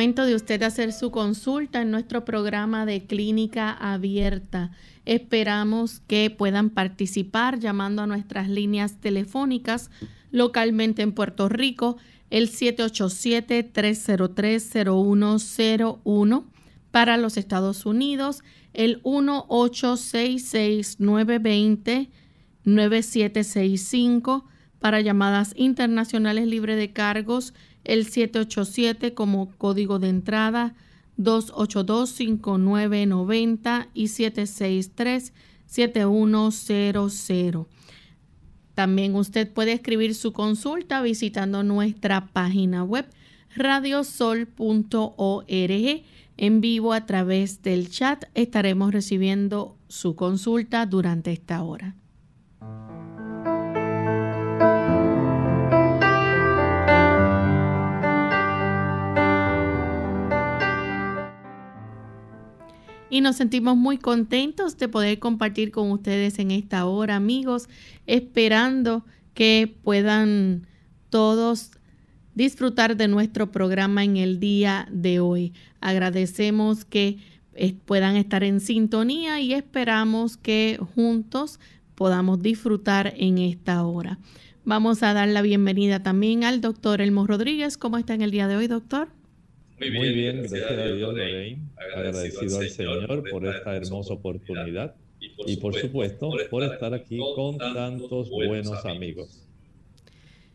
Momento de usted hacer su consulta en nuestro programa de clínica abierta. Esperamos que puedan participar llamando a nuestras líneas telefónicas localmente en Puerto Rico, el 787-303-0101 para los Estados Unidos, el 1866-920-9765 para llamadas internacionales libre de cargos el 787 como código de entrada, 282-5990 y 763-7100. También usted puede escribir su consulta visitando nuestra página web radiosol.org en vivo a través del chat. Estaremos recibiendo su consulta durante esta hora. Y nos sentimos muy contentos de poder compartir con ustedes en esta hora, amigos, esperando que puedan todos disfrutar de nuestro programa en el día de hoy. Agradecemos que eh, puedan estar en sintonía y esperamos que juntos podamos disfrutar en esta hora. Vamos a dar la bienvenida también al doctor Elmo Rodríguez. ¿Cómo está en el día de hoy, doctor? Muy bien, gracias, a Dios, Lorraine. Agradecido al Señor por esta hermosa oportunidad y por supuesto por estar aquí con tantos buenos amigos.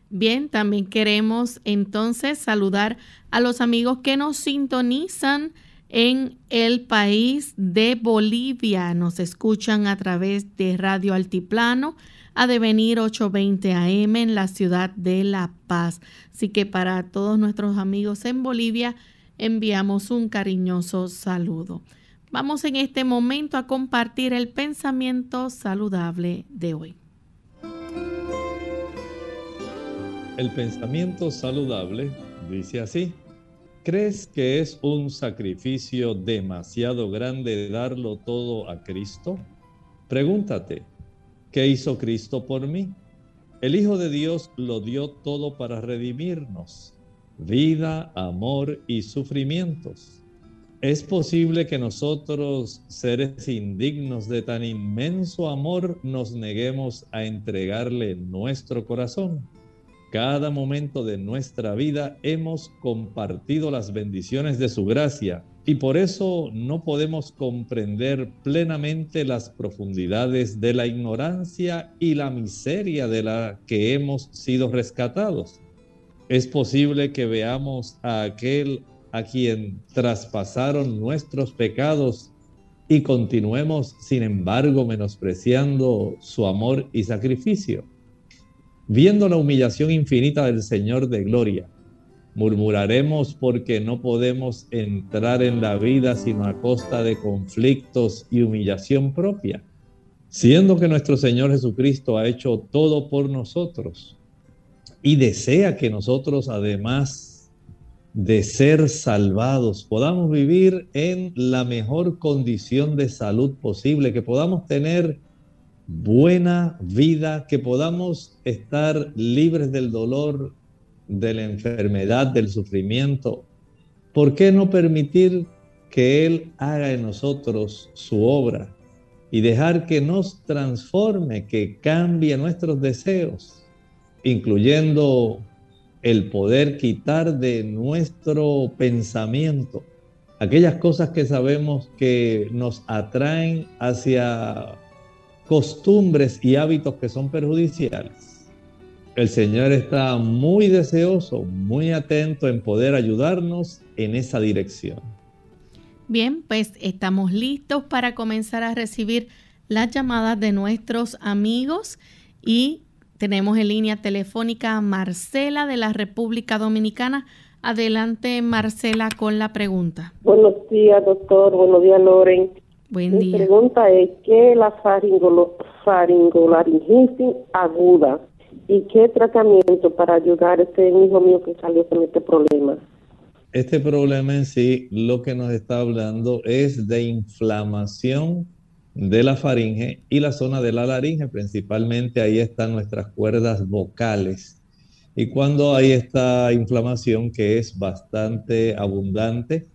Bien, también queremos entonces saludar a los amigos que nos sintonizan en el país de Bolivia. Nos escuchan a través de Radio Altiplano a devenir 820 AM en la ciudad de La Paz. Así que para todos nuestros amigos en Bolivia, enviamos un cariñoso saludo. Vamos en este momento a compartir el pensamiento saludable de hoy. El pensamiento saludable dice así, ¿crees que es un sacrificio demasiado grande darlo todo a Cristo? Pregúntate, ¿qué hizo Cristo por mí? El Hijo de Dios lo dio todo para redimirnos vida, amor y sufrimientos. ¿Es posible que nosotros, seres indignos de tan inmenso amor, nos neguemos a entregarle nuestro corazón? Cada momento de nuestra vida hemos compartido las bendiciones de su gracia y por eso no podemos comprender plenamente las profundidades de la ignorancia y la miseria de la que hemos sido rescatados. Es posible que veamos a aquel a quien traspasaron nuestros pecados y continuemos, sin embargo, menospreciando su amor y sacrificio. Viendo la humillación infinita del Señor de gloria, murmuraremos porque no podemos entrar en la vida sino a costa de conflictos y humillación propia, siendo que nuestro Señor Jesucristo ha hecho todo por nosotros y desea que nosotros, además de ser salvados, podamos vivir en la mejor condición de salud posible, que podamos tener buena vida, que podamos estar libres del dolor, de la enfermedad, del sufrimiento. ¿Por qué no permitir que Él haga en nosotros su obra y dejar que nos transforme, que cambie nuestros deseos? Incluyendo el poder quitar de nuestro pensamiento aquellas cosas que sabemos que nos atraen hacia costumbres y hábitos que son perjudiciales. El Señor está muy deseoso, muy atento en poder ayudarnos en esa dirección. Bien, pues estamos listos para comenzar a recibir las llamadas de nuestros amigos Y tenemos en línea telefónica a Marcela de la República Dominicana. Adelante, Marcela, con la pregunta. Buenos días, doctor. Buenos días, Loren. Buen día. Mi pregunta es, ¿qué es la faringolaringitis aguda? ¿Y qué tratamiento para ayudar a este hijo mío que salió con este problema? Este problema en sí lo que nos está hablando es de inflamación de la faringe y la zona de la laringe, principalmente ahí están nuestras cuerdas vocales. Y cuando hay esta inflamación que es bastante abundante,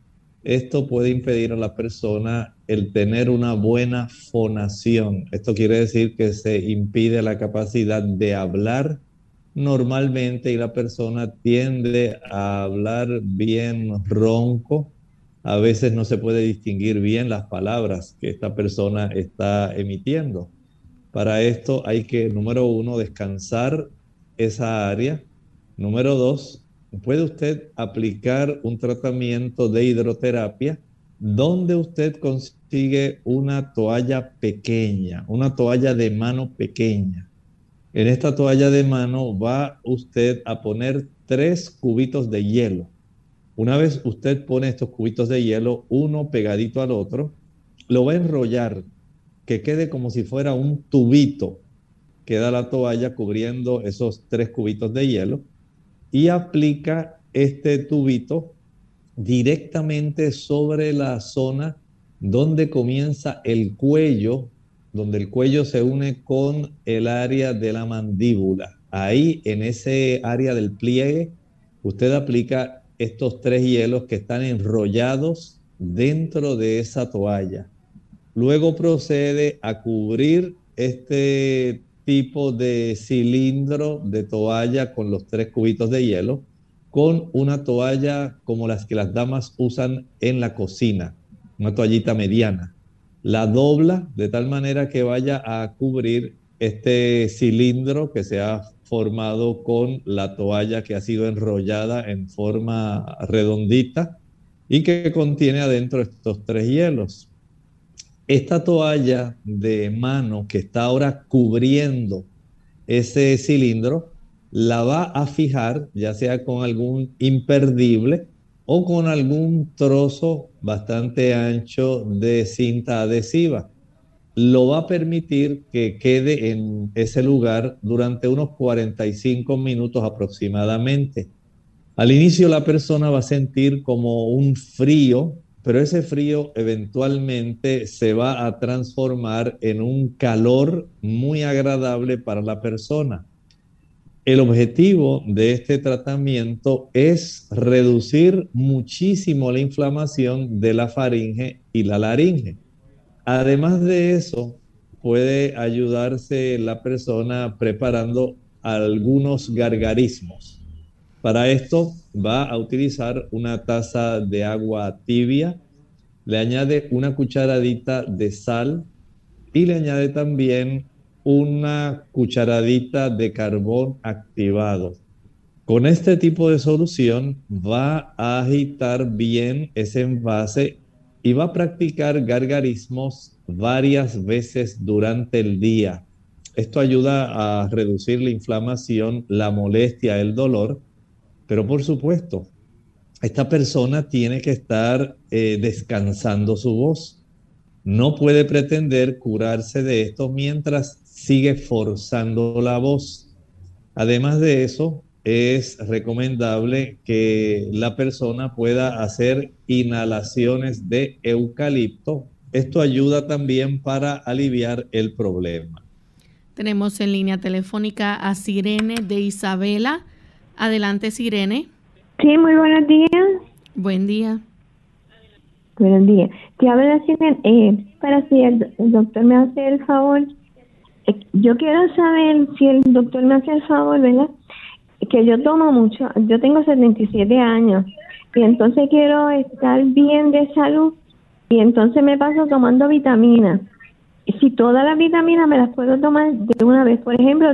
esto puede impedir a la persona el tener una buena fonación. Esto quiere decir que se impide la capacidad de hablar normalmente y la persona tiende a hablar bien ronco. A veces no se puede distinguir bien las palabras que esta persona está emitiendo. Para esto hay que, número uno, descansar esa área. Número dos, puede usted aplicar un tratamiento de hidroterapia donde usted consigue una toalla pequeña, una toalla de mano pequeña. En esta toalla de mano va usted a poner tres cubitos de hielo. Una vez usted pone estos cubitos de hielo, uno pegadito al otro, lo va a enrollar, que quede como si fuera un tubito. Queda la toalla cubriendo esos tres cubitos de hielo y aplica este tubito directamente sobre la zona donde comienza el cuello, donde el cuello se une con el área de la mandíbula. Ahí, en ese área del pliegue, usted aplica estos tres hielos que están enrollados dentro de esa toalla. Luego procede a cubrir este tipo de cilindro de toalla con los tres cubitos de hielo con una toalla como las que las damas usan en la cocina, una toallita mediana. La dobla de tal manera que vaya a cubrir este cilindro que se ha formado con la toalla que ha sido enrollada en forma redondita y que contiene adentro estos tres hielos. Esta toalla de mano que está ahora cubriendo ese cilindro la va a fijar, ya sea con algún imperdible o con algún trozo bastante ancho de cinta adhesiva. Lo va a permitir que quede en ese lugar durante unos 45 minutos aproximadamente. Al inicio la persona va a sentir como un frío, pero ese frío eventualmente se va a transformar en un calor muy agradable para la persona. El objetivo de este tratamiento es reducir muchísimo la inflamación de la faringe y la laringe. Además de eso, puede ayudarse la persona preparando algunos gargarismos. Para esto va a utilizar una taza de agua tibia, le añade una cucharadita de sal y le añade también una cucharadita de carbón activado. Con este tipo de solución va a agitar bien ese envase y va a practicar gargarismos varias veces durante el día. Esto ayuda a reducir la inflamación, la molestia, el dolor, pero por supuesto, esta persona tiene que estar eh, descansando su voz. No puede pretender curarse de esto mientras sigue forzando la voz. Además de eso, es recomendable que la persona pueda hacer inhalaciones de eucalipto. Esto ayuda también para aliviar el problema. Tenemos en línea telefónica a Sirene de Isabela. Adelante, Sirene. Sí, muy buenos días. Buen día. Buenos días. Te habla Sirene. Eh, para si el doctor me hace el favor eh, yo quiero saber si el doctor me hace el favor, ¿verdad? Que yo tomo mucho, yo tengo 77 años y entonces quiero estar bien de salud y entonces me paso tomando vitaminas. Si todas las vitaminas me las puedo tomar de una vez, por ejemplo,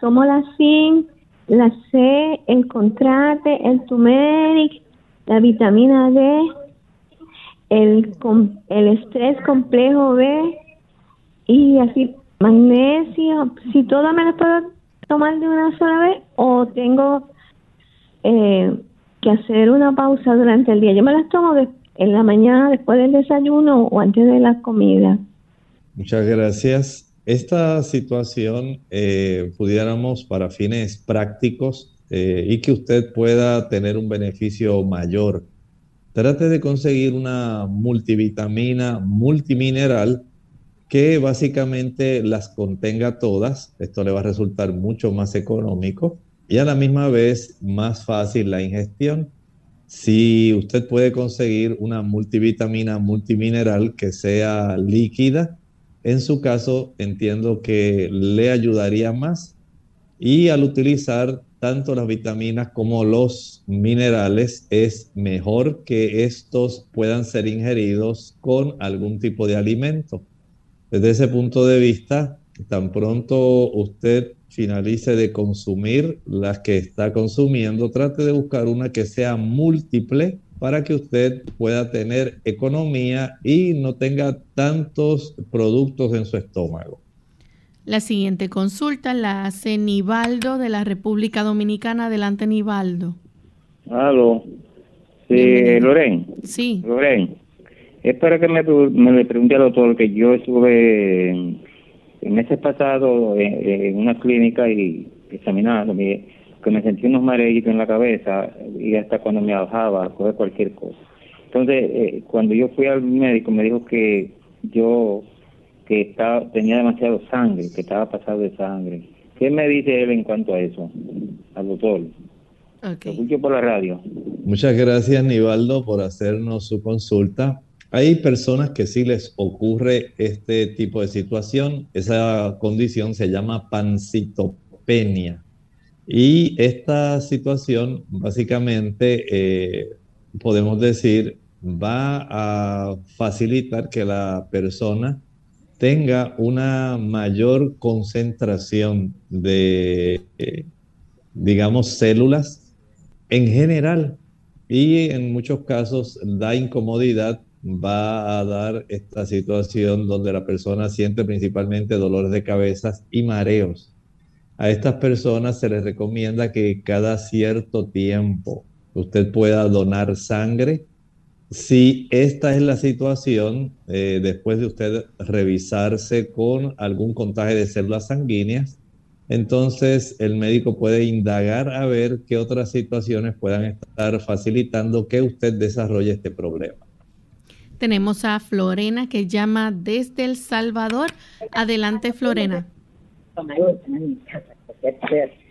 tomo la zinc, la C, el contrate, el turmeric, la vitamina D, el, el estrés complejo B y así magnesio, si todo me lo puedo tomar de una sola vez o tengo eh, que hacer una pausa durante el día. Yo me las tomo en la mañana después del desayuno o antes de la comida. Muchas gracias. Esta situación eh, pudiéramos para fines prácticos eh, y que usted pueda tener un beneficio mayor. Trate de conseguir una multivitamina multimineral que básicamente las contenga todas. Esto le va a resultar mucho más económico y a la misma vez más fácil la ingestión. Si usted puede conseguir una multivitamina multimineral que sea líquida, en su caso entiendo que le ayudaría más. Y al utilizar tanto las vitaminas como los minerales, es mejor que estos puedan ser ingeridos con algún tipo de alimento. Desde ese punto de vista, tan pronto usted finalice de consumir las que está consumiendo, trate de buscar una que sea múltiple para que usted pueda tener economía y no tenga tantos productos en su estómago. La siguiente consulta la hace Nivaldo de la República Dominicana. Adelante, Nivaldo. Aló. Sí, Loren. Sí. Loren. Es para que me, me pregunte al doctor que yo estuve en, meses pasados en, una clínica y examinándome, que me sentí unos mareos en la cabeza y hasta cuando me bajaba a coger cualquier cosa. Entonces, eh, cuando yo fui al médico me dijo que yo que estaba, tenía demasiado sangre, que estaba pasado de sangre. ¿Qué me dice él en cuanto a eso, al doctor? Okay. Lo escucho por la radio. Muchas gracias, Nivaldo, por hacernos su consulta. Hay personas que sí les ocurre este tipo de situación. Esa condición se llama pancitopenia. Y esta situación básicamente eh, podemos decir va a facilitar que la persona tenga una mayor concentración de, eh, digamos, células en general y en muchos casos da incomodidad va a dar esta situación donde la persona siente principalmente dolores de cabeza y mareos. A estas personas se les recomienda que cada cierto tiempo usted pueda donar sangre. Si esta es la situación, eh, después de usted revisarse con algún contagio de células sanguíneas, entonces el médico puede indagar a ver qué otras situaciones puedan estar facilitando que usted desarrolle este problema. Tenemos a Florena que llama desde El Salvador. Adelante, Florena.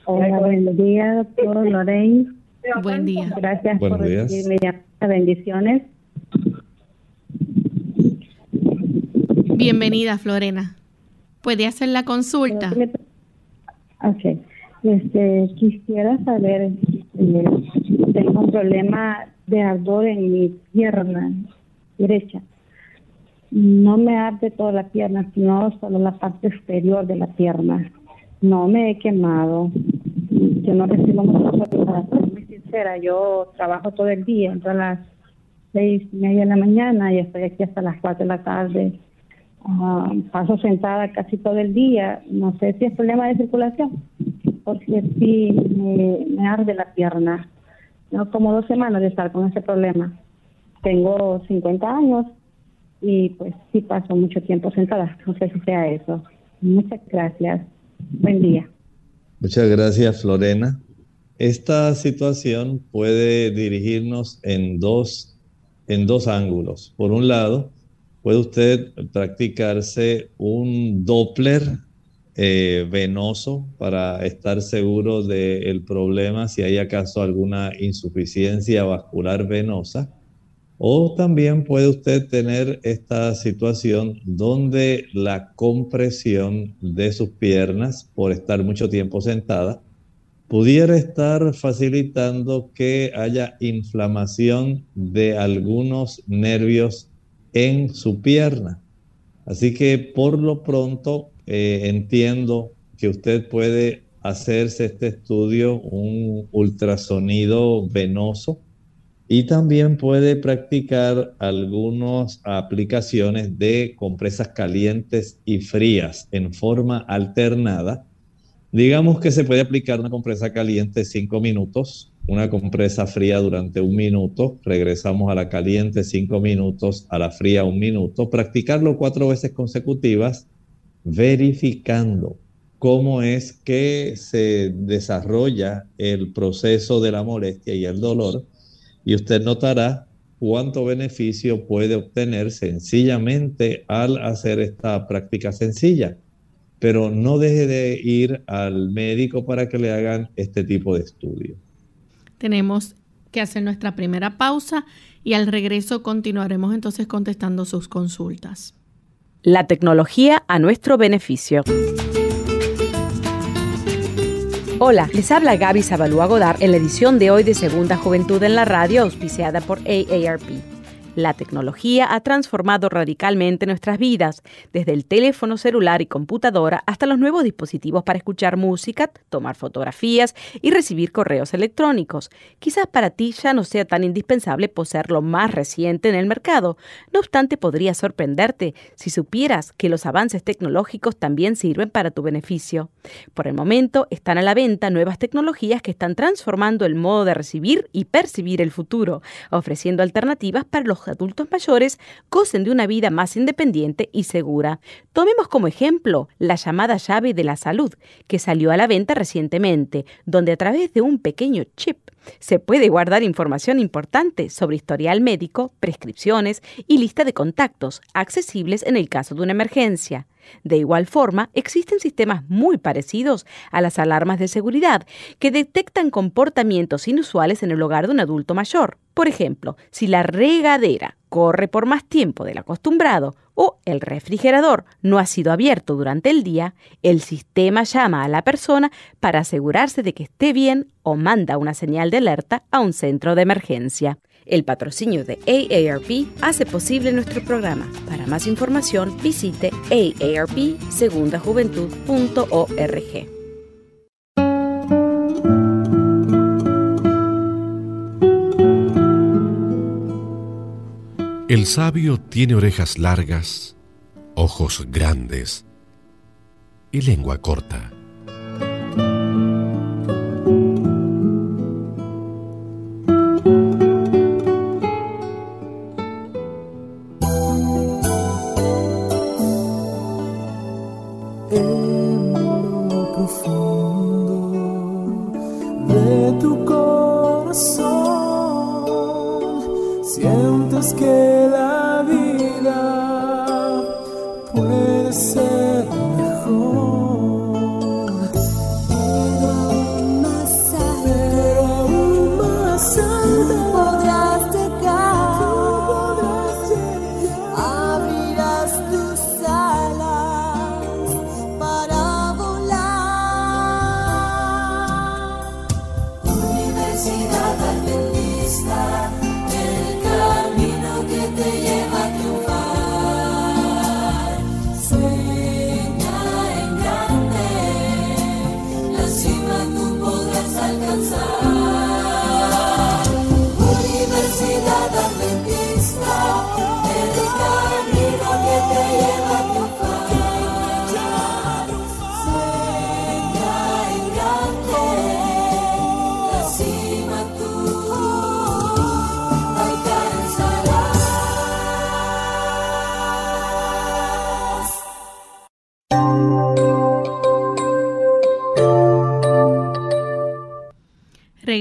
Hola, buen día, doctor Lorraine. Buen día. Gracias por recibirme. Bendiciones. Bienvenida, Florena. ¿Puede hacer la consulta? Ok. Este, quisiera saber, eh, tengo un problema de ardor en mi pierna derecha. No me arde toda la pierna, sino solo la parte exterior de la pierna. No me he quemado. Yo no recibo mucha soy muy sincera. Yo trabajo todo el día, entro a las seis y media de la mañana y estoy aquí hasta las cuatro de la tarde. Ah, paso sentada casi todo el día. No sé si es problema de circulación, porque sí me, me arde la pierna. Tengo como dos semanas de estar con ese problema. Tengo 50 años y pues sí paso mucho tiempo sentada. No sé si sea eso. Muchas gracias. Buen día. Muchas gracias, Florena. Esta situación puede dirigirnos en dos, en dos ángulos. Por un lado, puede usted practicarse un Doppler eh, venoso para estar seguro del problema si hay acaso alguna insuficiencia vascular venosa. O también puede usted tener esta situación donde la compresión de sus piernas por estar mucho tiempo sentada pudiera estar facilitando que haya inflamación de algunos nervios en su pierna. Así que por lo pronto eh, entiendo que usted puede hacerse este estudio, un ultrasonido venoso, Y también puede practicar algunas aplicaciones de compresas calientes y frías en forma alternada. Digamos que se puede aplicar una compresa caliente 5 minutos, una compresa fría durante un minuto, regresamos a la caliente 5 minutos, a la fría un minuto, practicarlo cuatro veces consecutivas, verificando cómo es que se desarrolla el proceso de la molestia y el dolor y usted notará cuánto beneficio puede obtener sencillamente al hacer esta práctica sencilla. Pero no deje de ir al médico para que le hagan este tipo de estudio. Tenemos que hacer nuestra primera pausa y al regreso continuaremos entonces contestando sus consultas. La tecnología a nuestro beneficio. Hola, les habla Gaby Zabalúa Godard en la edición de hoy de Segunda Juventud en la Radio, auspiciada por AARP. La tecnología ha transformado radicalmente nuestras vidas, desde el teléfono celular y computadora hasta los nuevos dispositivos para escuchar música, tomar fotografías y recibir correos electrónicos. Quizás para ti ya no sea tan indispensable poseer lo más reciente en el mercado. No obstante, podría sorprenderte si supieras que los avances tecnológicos también sirven para tu beneficio. Por el momento, están a la venta nuevas tecnologías que están transformando el modo de recibir y percibir el futuro, ofreciendo alternativas para los adultos mayores gocen de una vida más independiente y segura. Tomemos como ejemplo la llamada llave de la salud, que salió a la venta recientemente, donde a través de un pequeño chip se puede guardar información importante sobre historial médico, prescripciones y lista de contactos, accesibles en el caso de una emergencia. De igual forma, existen sistemas muy parecidos a las alarmas de seguridad que detectan comportamientos inusuales en el hogar de un adulto mayor. Por ejemplo, si la regadera corre por más tiempo del acostumbrado o el refrigerador no ha sido abierto durante el día, el sistema llama a la persona para asegurarse de que esté bien o manda una señal de alerta a un centro de emergencia. El patrocinio de AARP hace posible nuestro programa. Para más información visite aarpsegundajuventud.org. El sabio tiene orejas largas, ojos grandes y lengua corta.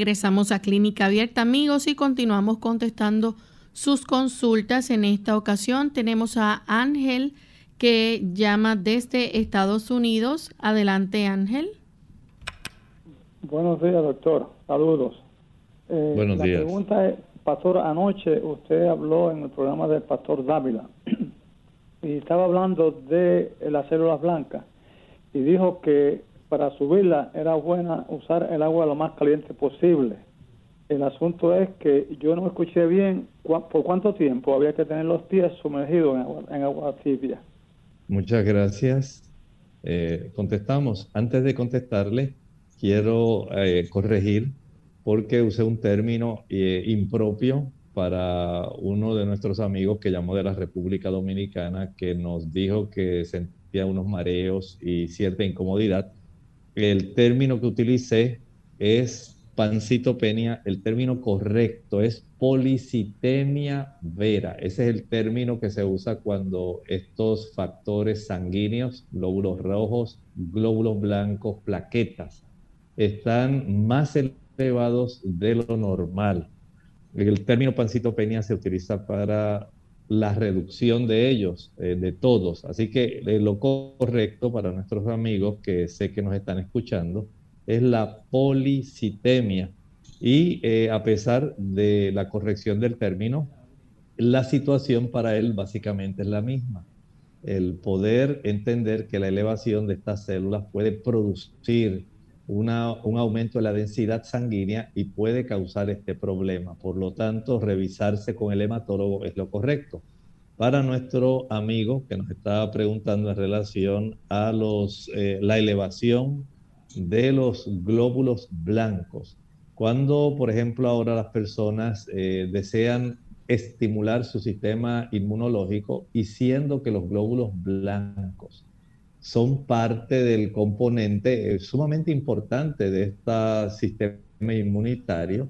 Regresamos a Clínica Abierta, amigos, y continuamos contestando sus consultas. En esta ocasión tenemos a Ángel que llama desde Estados Unidos. Adelante, Ángel. Buenos días, doctor. Saludos. Eh, Buenos la días. pregunta es, pastor, anoche usted habló en el programa del pastor Dávila y estaba hablando de las células blancas y dijo que para subirla era buena usar el agua lo más caliente posible. El asunto es que yo no escuché bien por cuánto tiempo había que tener los pies sumergidos en agua, tibia. Muchas gracias. Eh, contestamos. Antes de contestarle, quiero eh, corregir porque usé un término eh, impropio para uno de nuestros amigos que llamó de la República Dominicana, que nos dijo que sentía unos mareos y cierta incomodidad. El término que utilicé es pancitopenia, el término correcto es policitemia vera. Ese es el término que se usa cuando estos factores sanguíneos, glóbulos rojos, glóbulos blancos, plaquetas, están más elevados de lo normal. El término pancitopenia se utiliza para la reducción de ellos, eh, de todos. Así que eh, lo correcto para nuestros amigos que sé que nos están escuchando es la policitemia. Y eh, a pesar de la corrección del término, la situación para él básicamente es la misma. El poder entender que la elevación de estas células puede producir un aumento de la densidad sanguínea y puede causar este problema. Por lo tanto, revisarse con el hematólogo es lo correcto. Para nuestro amigo que nos estaba preguntando en relación a los, eh, la elevación de los glóbulos blancos, cuando, por ejemplo, ahora las personas eh, desean estimular su sistema inmunológico y siendo que los glóbulos blancos son parte del componente sumamente importante de este sistema inmunitario,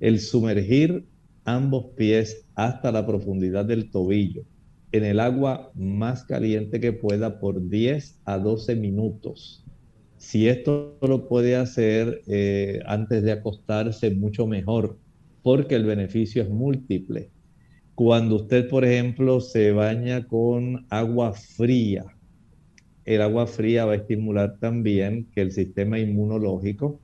el sumergir ambos pies hasta la profundidad del tobillo en el agua más caliente que pueda por 10 a 12 minutos. Si esto lo puede hacer eh, antes de acostarse, mucho mejor, porque el beneficio es múltiple. Cuando usted, por ejemplo, se baña con agua fría, el agua fría va a estimular también que el sistema inmunológico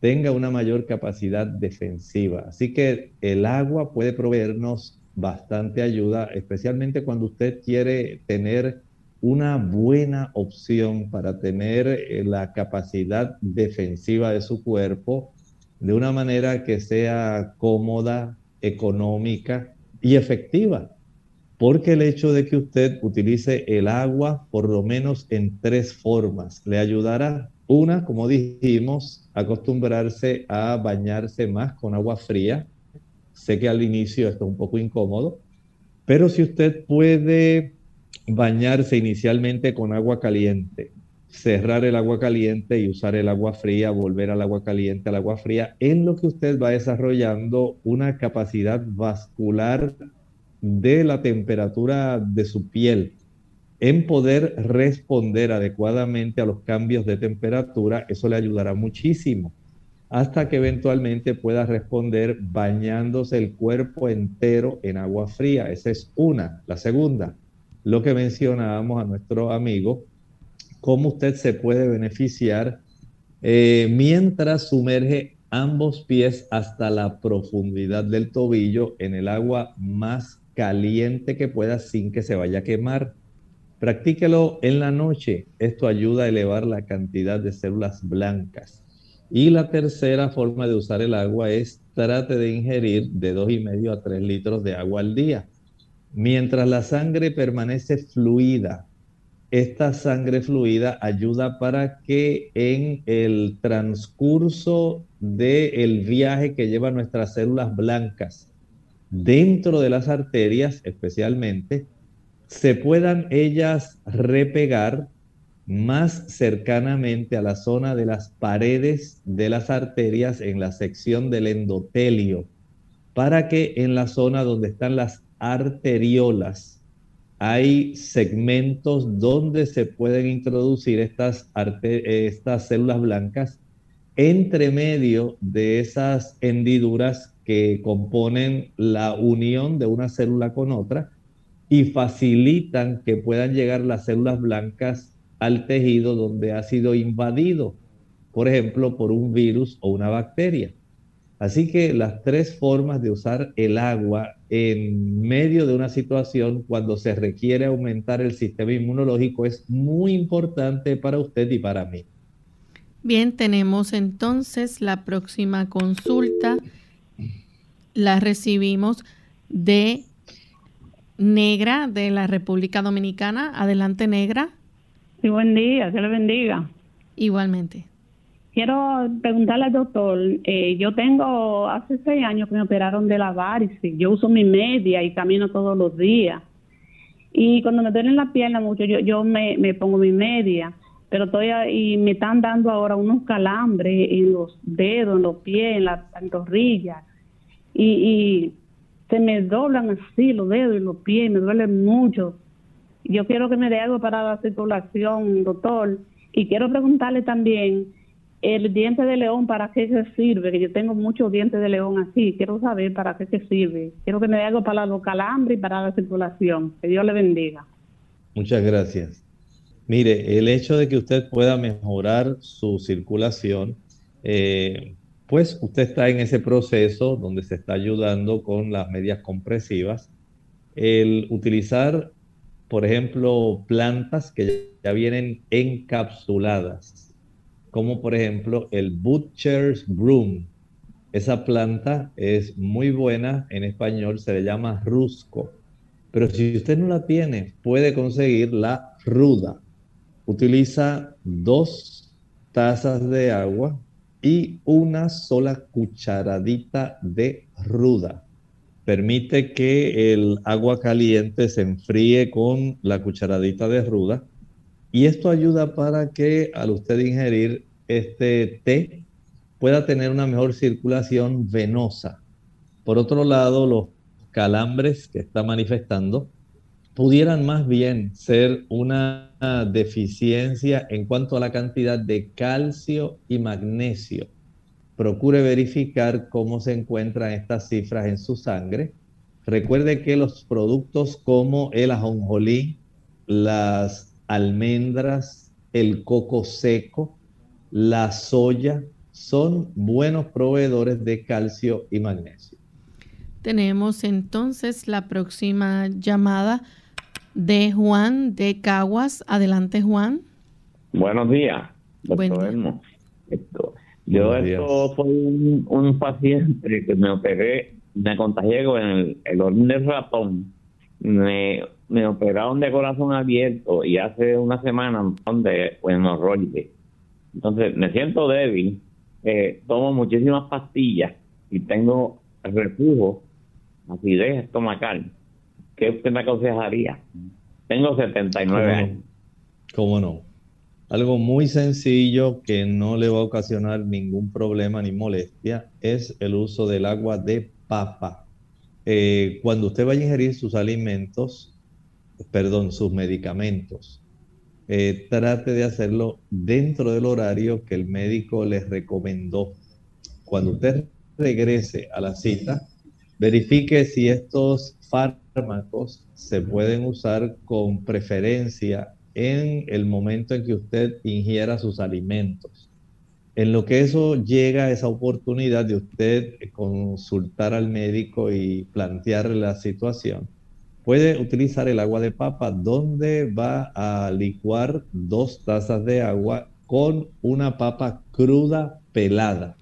tenga una mayor capacidad defensiva. Así que el agua puede proveernos bastante ayuda, especialmente cuando usted quiere tener una buena opción para tener eh, la capacidad defensiva de su cuerpo de una manera que sea cómoda, económica y efectiva porque el hecho de que usted utilice el agua por lo menos en tres formas le ayudará. Una, como dijimos, acostumbrarse a bañarse más con agua fría. Sé que al inicio esto es un poco incómodo, pero si usted puede bañarse inicialmente con agua caliente, cerrar el agua caliente y usar el agua fría, volver al agua caliente, al agua fría, en lo que usted va desarrollando una capacidad vascular de la temperatura de su piel en poder responder adecuadamente a los cambios de temperatura, eso le ayudará muchísimo hasta que eventualmente pueda responder bañándose el cuerpo entero en agua fría. Esa es una. La segunda, lo que mencionábamos a nuestro amigo, cómo usted se puede beneficiar eh, mientras sumerge ambos pies hasta la profundidad del tobillo en el agua más caliente que pueda sin que se vaya a quemar. Practíquelo en la noche. Esto ayuda a elevar la cantidad de células blancas. Y la tercera forma de usar el agua es trate de ingerir de dos y medio a 3 litros de agua al día. Mientras la sangre permanece fluida, esta sangre fluida ayuda para que en el transcurso del viaje que lleva nuestras células blancas dentro de las arterias especialmente, se puedan ellas repegar más cercanamente a la zona de las paredes de las arterias en la sección del endotelio, para que en la zona donde están las arteriolas hay segmentos donde se pueden introducir estas, células blancas entre medio de esas hendiduras que componen la unión de una célula con otra y facilitan que puedan llegar las células blancas al tejido donde ha sido invadido, por ejemplo, por un virus o una bacteria. Así que las tres formas de usar el agua en medio de una situación cuando se requiere aumentar el sistema inmunológico es muy importante para usted y para mí. Bien, tenemos entonces la próxima consulta la recibimos de Negra de la República Dominicana. Adelante, Negra. Sí, buen día, que le bendiga. Igualmente. quiero preguntarle al doctor, eh, yo tengo hace seis años que me operaron de la varices, yo uso mi media y camino todos los días. Y cuando me duelen la pierna mucho, yo, yo me, me pongo mi media, pero estoy y me están dando ahora unos calambres en los dedos, en los pies, en las pantorrillas. Y, y se me doblan así los dedos y los pies, me duelen mucho. Yo quiero que me dé algo para la circulación, doctor. Y quiero preguntarle también, el diente de león, ¿para qué se sirve? Que yo tengo muchos dientes de león así. Quiero saber para qué se sirve. Quiero que me dé algo para la calambre y para la circulación. Que Dios le bendiga. Muchas gracias. Mire, el hecho de que usted pueda mejorar su circulación, eh, pues usted está en ese proceso donde se está ayudando con las medias compresivas. El utilizar, por ejemplo, plantas que ya vienen encapsuladas como por ejemplo el Butcher's Broom. Esa planta es muy buena, en español se le llama rusco, pero si usted no la tiene, puede conseguir la ruda. Utiliza dos tazas de agua y una sola cucharadita de ruda. Permite que el agua caliente se enfríe con la cucharadita de ruda y esto ayuda para que al usted ingerir este té pueda tener una mejor circulación venosa. Por otro lado, los calambres que está manifestando pudieran más bien ser una deficiencia en cuanto a la cantidad de calcio y magnesio. Procure verificar cómo se encuentran estas cifras en su sangre. Recuerde que los productos como el ajonjolí, las almendras, el coco seco, la soya, son buenos proveedores de calcio y magnesio. Tenemos entonces la próxima llamada de Juan de Caguas. Adelante, Juan. Buenos días, doctor yo esto, soy un, paciente que me operé, me contagié con el, el de ratón. Me me operaron de corazón abierto y hace una semana de hemorroides. Entonces me siento débil, eh, tomo muchísimas pastillas y tengo reflujo, acidez estomacal. ¿Qué usted me aconsejaría? Tengo 79 años. ¿Cómo no? Algo muy sencillo que no le va a ocasionar ningún problema ni molestia es el uso del agua de papa. Eh, cuando usted vaya a ingerir sus alimentos, perdón, sus medicamentos. Eh, trate de hacerlo dentro del horario que el médico les recomendó. Cuando usted regrese a la cita, verifique si estos fármacos se pueden usar con preferencia en el momento en que usted ingiera sus alimentos. En lo que eso llega a esa oportunidad de usted consultar al médico y plantearle la situación, Puede utilizar el agua de papa donde va a licuar dos tazas de agua con una papa cruda pelada.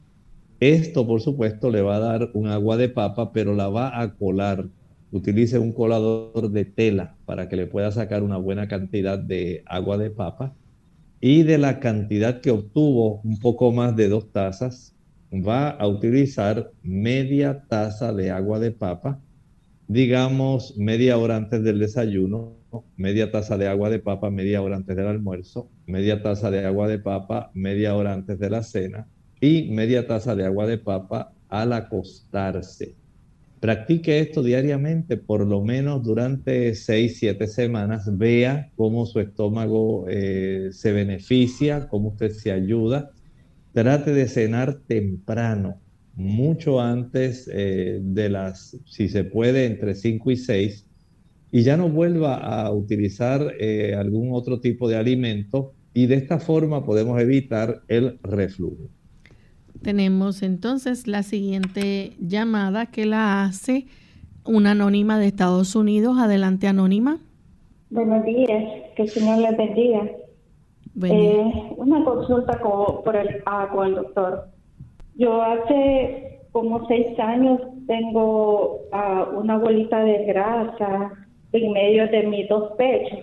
Esto, por supuesto, le va a dar un agua de papa, pero la va a colar. Utilice un colador de tela para que le pueda sacar una buena cantidad de agua de papa. Y de la cantidad que obtuvo, un poco más de dos tazas, va a utilizar media taza de agua de papa digamos, media hora antes del desayuno, media taza de agua de papa, media hora antes del almuerzo, media taza de agua de papa, media hora antes de la cena y media taza de agua de papa al acostarse. Practique esto diariamente, por lo menos durante 6, 7 semanas. Vea cómo su estómago eh, se beneficia, cómo usted se ayuda. Trate de cenar temprano mucho antes eh, de las, si se puede, entre 5 y 6, y ya no vuelva a utilizar eh, algún otro tipo de alimento y de esta forma podemos evitar el reflujo. Tenemos entonces la siguiente llamada que la hace una anónima de Estados Unidos. Adelante, anónima. Buenos días, que el Señor les bendiga. Eh, una consulta con, por el, ah, con el doctor. Yo hace como seis años tengo uh, una bolita de grasa en medio de mis dos pechos.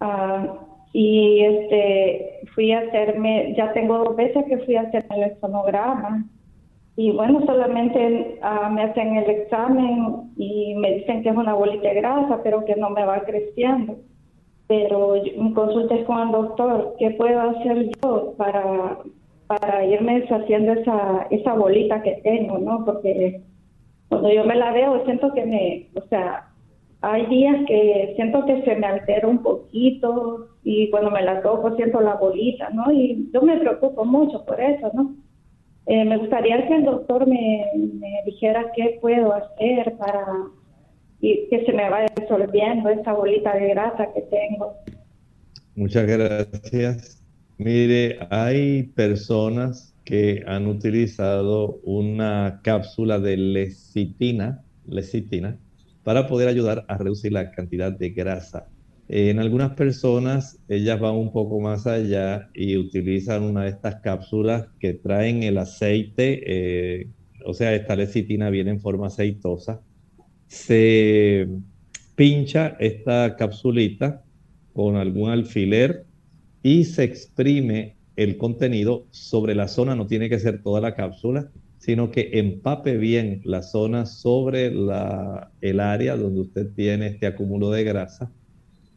Uh, y este fui a hacerme, ya tengo dos veces que fui a hacerme el sonograma y bueno, solamente ah, me hacen el examen y me dicen que es una bolita grasa, pero que no me va creciendo. Pero mi consulta es con el doctor, ¿qué puedo hacer yo para, para irme deshaciendo esa, esa bolita que tengo, no? Porque cuando yo me la veo siento que me, o sea, hay días que siento que se me altera un poquito y cuando me la toco siento la bolita, ¿no? Y yo me preocupo mucho por eso, ¿no? Eh, me gustaría que el doctor me, dijera qué puedo hacer para y que se me vaya resolviendo esa bolita de grasa que tengo. Muchas gracias. Mire, hay personas que han utilizado una cápsula de lecitina, lecitina para poder ayudar a reducir la cantidad de grasa. En algunas personas, ellas van un poco más allá y utilizan una de estas cápsulas que traen el aceite, eh, o sea, esta lecitina viene en forma aceitosa. Se pincha esta capsulita con algún alfiler y se exprime el contenido sobre la zona, no tiene que ser toda la cápsula, sino que empape bien la zona sobre el área donde usted tiene este acúmulo de grasa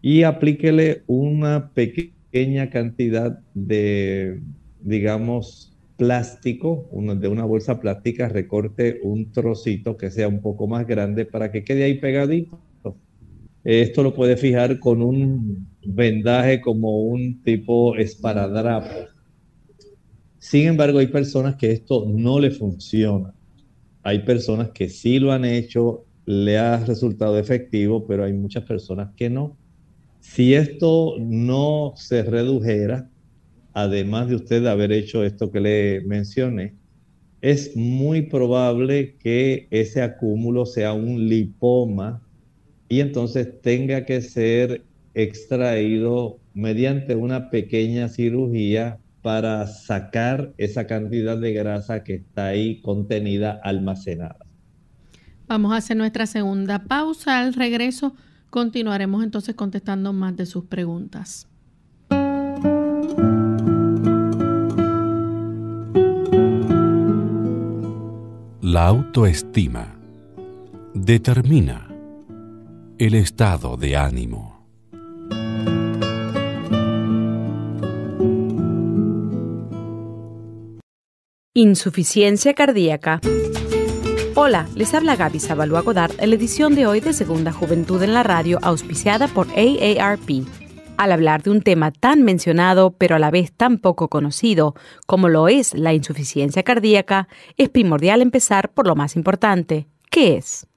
y aplíquele una pequeña cantidad de, digamos, plástico, de una bolsa plástica, recorte un trocito que sea un poco más grande para que quede ahí pegadito. Esto lo puede fijar con un vendaje como un tipo esparadrapo sin embargo, hay personas que esto no le funciona. Hay personas que sí lo han hecho, le ha resultado efectivo, pero hay muchas personas que no. Si esto no se redujera, además de usted haber hecho esto que le mencioné, es muy probable que ese acúmulo sea un lipoma y entonces tenga que ser extraído mediante una pequeña cirugía para sacar esa cantidad de grasa que está ahí contenida, almacenada. Vamos a hacer nuestra segunda pausa. Al regreso continuaremos entonces contestando más de sus preguntas. La autoestima determina el estado de ánimo. Insuficiencia cardíaca. Hola, les habla Gaby Zabalúa Godard en la edición de hoy de Segunda Juventud en la Radio, auspiciada por AARP. Al hablar de un tema tan mencionado, pero a la vez tan poco conocido como lo es la insuficiencia cardíaca, es primordial empezar por lo más importante. ¿Qué es?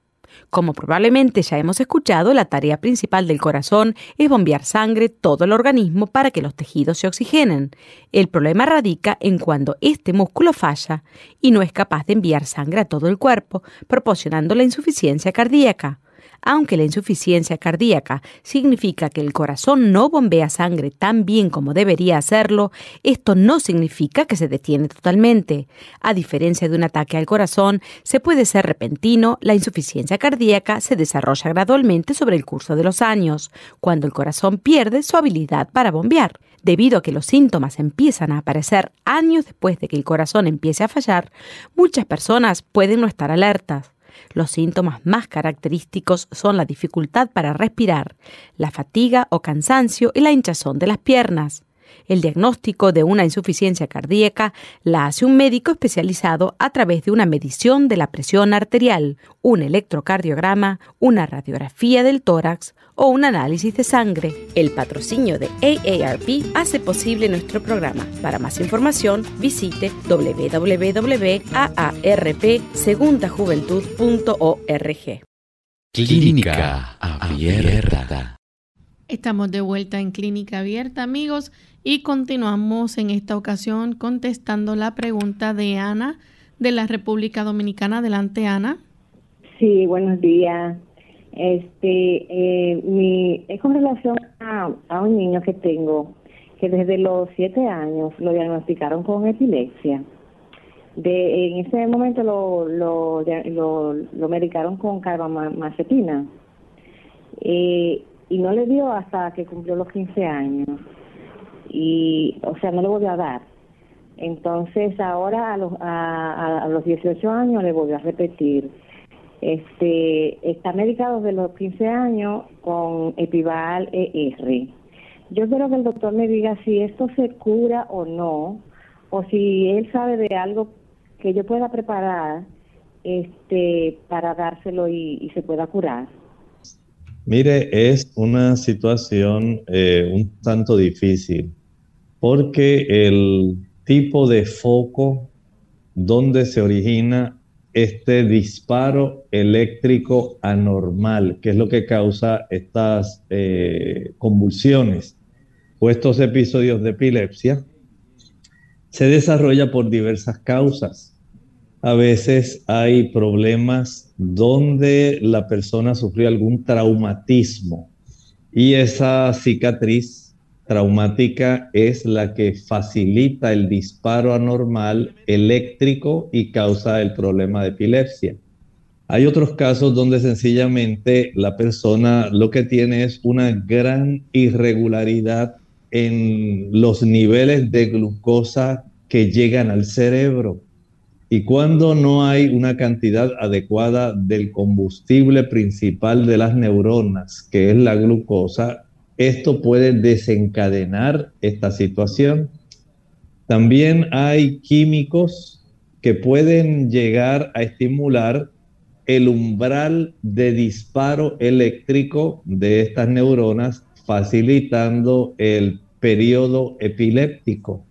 Como probablemente ya hemos escuchado, la tarea principal del corazón es bombear sangre todo el organismo para que los tejidos se oxigenen. El problema radica en cuando este músculo falla y no es capaz de enviar sangre a todo el cuerpo, proporcionando la insuficiencia cardíaca. Aunque la insuficiencia cardíaca significa que el corazón no bombea sangre tan bien como debería hacerlo, esto no significa que se detiene totalmente. A diferencia de un ataque al corazón, se puede ser repentino, la insuficiencia cardíaca se desarrolla gradualmente sobre el curso de los años, cuando el corazón pierde su habilidad para bombear. Debido a que los síntomas empiezan a aparecer años después de que el corazón empiece a fallar, muchas personas pueden no estar alertas. Los síntomas más característicos son la dificultad para respirar, la fatiga o cansancio y la hinchazón de las piernas. El diagnóstico de una insuficiencia cardíaca la hace un médico especializado a través de una medición de la presión arterial, un electrocardiograma, una radiografía del tórax o un análisis de sangre. El patrocinio de AARP hace posible nuestro programa. Para más información, visite www.aarpsegundajuventud.org. Clínica Abierta. Estamos de vuelta en Clínica Abierta, amigos, y continuamos en esta ocasión contestando la pregunta de Ana de la República Dominicana. Adelante, Ana. Sí, buenos días. Este, eh, mi, es con relación a, un niño que tengo que desde los siete años lo diagnosticaron con epilepsia. De, en ese momento lo, lo, lo, lo medicaron con carbamazepina eh, y no le dio hasta que cumplió los 15 años y, o sea, no le volvió a dar. Entonces ahora a los, a, a los 18 años le volvió a repetir. Este, está medicado desde los 15 años con Epival ER. Yo quiero que el doctor me diga si esto se cura o no, o si él sabe de algo que yo pueda preparar este para dárselo y, se pueda curar. Mire, es una situación eh, un tanto difícil porque el tipo de foco donde se origina este disparo eléctrico anormal, que es lo que causa estas eh, convulsiones o estos episodios de epilepsia, se desarrolla por diversas causas. A veces hay problemas donde la persona sufrió algún traumatismo y esa cicatriz traumática es la que facilita el disparo anormal eléctrico y causa el problema de epilepsia. Hay otros casos donde sencillamente la persona lo que tiene es una gran irregularidad en los niveles de glucosa que llegan al cerebro. Y cuando no hay una cantidad adecuada del combustible principal de las neuronas, que es la glucosa, esto puede desencadenar esta situación. También hay químicos que pueden llegar a estimular el umbral de disparo eléctrico de estas neuronas, facilitando el periodo epiléptico.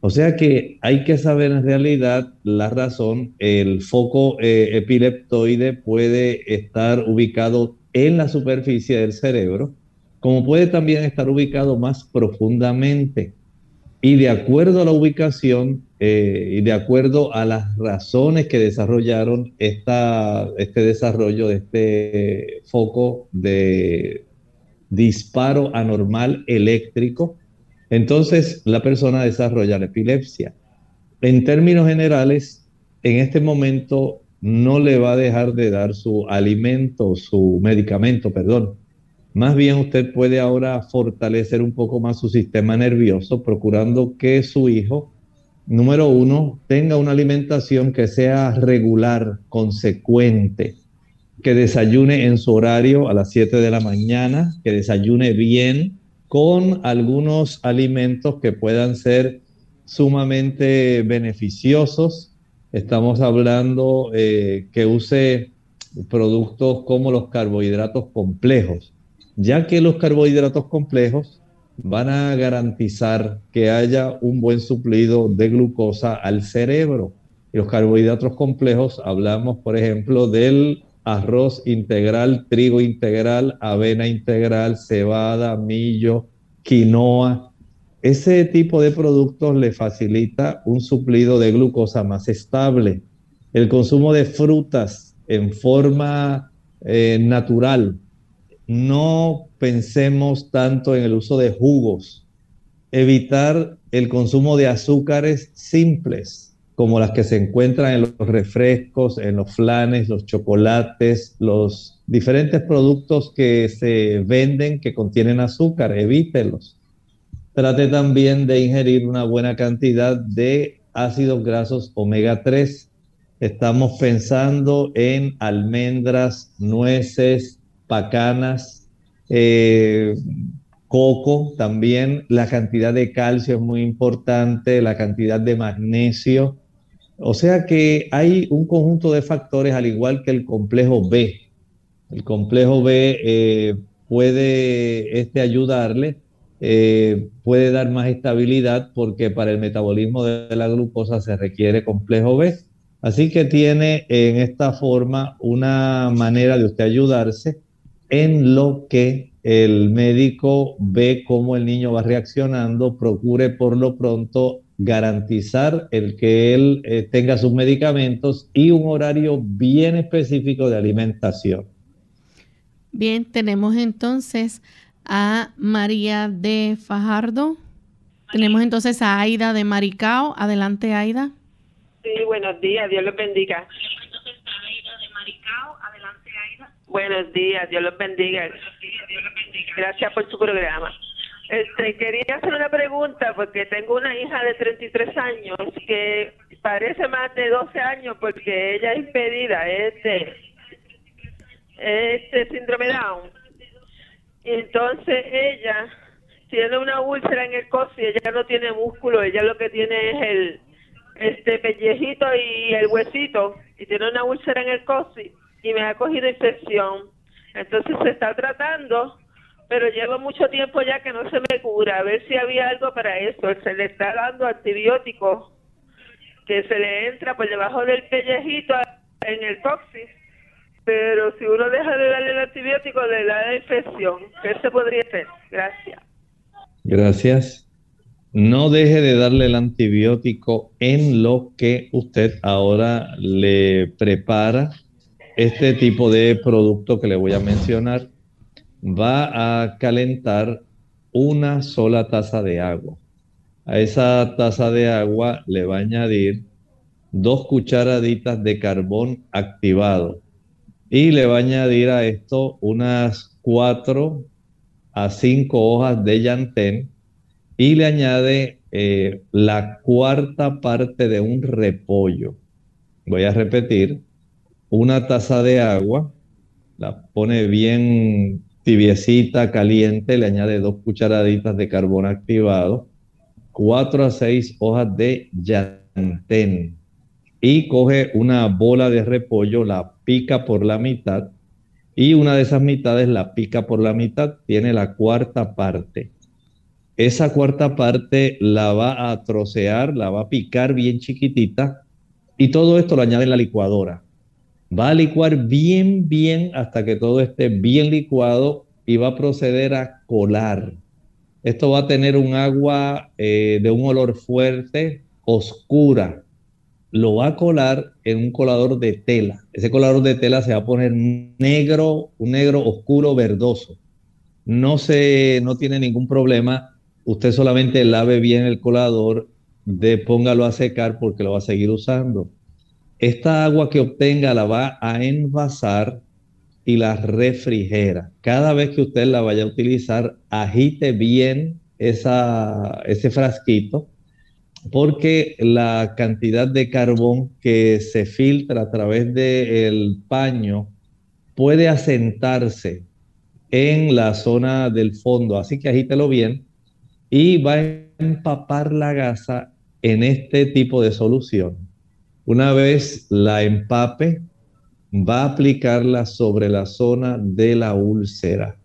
O sea que hay que saber en realidad la razón. El foco eh, epileptoide puede estar ubicado en la superficie del cerebro, como puede también estar ubicado más profundamente. Y de acuerdo a la ubicación eh, y de acuerdo a las razones que desarrollaron esta, este desarrollo de este foco de disparo anormal eléctrico, entonces la persona desarrolla la epilepsia. En términos generales, en este momento no le va a dejar de dar su alimento, su medicamento, perdón. Más bien usted puede ahora fortalecer un poco más su sistema nervioso, procurando que su hijo, número uno, tenga una alimentación que sea regular, consecuente, que desayune en su horario a las 7 de la mañana, que desayune bien, con algunos alimentos que puedan ser sumamente beneficiosos. Estamos hablando eh, que use productos como los carbohidratos complejos, ya que los carbohidratos complejos van a garantizar que haya un buen suplido de glucosa al cerebro. Los carbohidratos complejos, hablamos, por ejemplo, del arroz integral, trigo integral, avena integral, cebada, millo, quinoa. Ese tipo de productos le facilita un suplido de glucosa más estable. El consumo de frutas en forma eh, natural. No pensemos tanto en el uso de jugos. Evitar el consumo de azúcares simples como las que se encuentran en los refrescos, en los flanes, los chocolates, los diferentes productos que se venden que contienen azúcar, evítelos. Trate también de ingerir una buena cantidad de ácidos grasos omega 3. Estamos pensando en almendras, nueces, pacanas, eh, coco también. La cantidad de calcio es muy importante, la cantidad de magnesio o sea que hay un conjunto de factores al igual que el complejo B. El complejo B eh, puede este, ayudarle, eh, puede dar más estabilidad porque para el metabolismo de la glucosa se requiere complejo B. Así que tiene en esta forma una manera de usted ayudarse en lo que el médico ve cómo el niño va reaccionando, procure por lo pronto garantizar el que él eh, tenga sus medicamentos y un horario bien específico de alimentación. Bien, tenemos entonces a María de Fajardo. Tenemos entonces a Aida de Maricao. Adelante, Aida. Sí, buenos días, Dios los bendiga. Buenos días, Dios los bendiga. Gracias por su programa. Este, quería hacer una pregunta porque tengo una hija de 33 años que parece más de 12 años porque ella es impedida, este, este síndrome Down. Y entonces ella tiene una úlcera en el coxis, ella no tiene músculo, ella lo que tiene es el este pellejito y el huesito y tiene una úlcera en el coxis y me ha cogido infección. Entonces se está tratando pero llevo mucho tiempo ya que no se me cura. A ver si había algo para eso. Se le está dando antibióticos que se le entra por debajo del pellejito en el coxis. Pero si uno deja de darle el antibiótico, le da la infección. ¿Qué se podría hacer? Gracias. Gracias. No deje de darle el antibiótico en lo que usted ahora le prepara este tipo de producto que le voy a mencionar va a calentar una sola taza de agua. A esa taza de agua le va a añadir dos cucharaditas de carbón activado y le va a añadir a esto unas cuatro a cinco hojas de llantén y le añade eh, la cuarta parte de un repollo. Voy a repetir, una taza de agua, la pone bien tibiecita, caliente, le añade dos cucharaditas de carbón activado, cuatro a seis hojas de llantén y coge una bola de repollo, la pica por la mitad y una de esas mitades la pica por la mitad, tiene la cuarta parte. Esa cuarta parte la va a trocear, la va a picar bien chiquitita y todo esto lo añade en la licuadora. Va a licuar bien, bien hasta que todo esté bien licuado y va a proceder a colar. Esto va a tener un agua eh, de un olor fuerte, oscura. Lo va a colar en un colador de tela. Ese colador de tela se va a poner negro, un negro oscuro verdoso. No se, no tiene ningún problema. Usted solamente lave bien el colador, de, póngalo a secar porque lo va a seguir usando. Esta agua que obtenga la va a envasar y la refrigera. Cada vez que usted la vaya a utilizar, agite bien esa, ese frasquito porque la cantidad de carbón que se filtra a través del paño puede asentarse en la zona del fondo. Así que agítelo bien y va a empapar la gasa en este tipo de solución. Una vez la empape, va a aplicarla sobre la zona de la úlcera.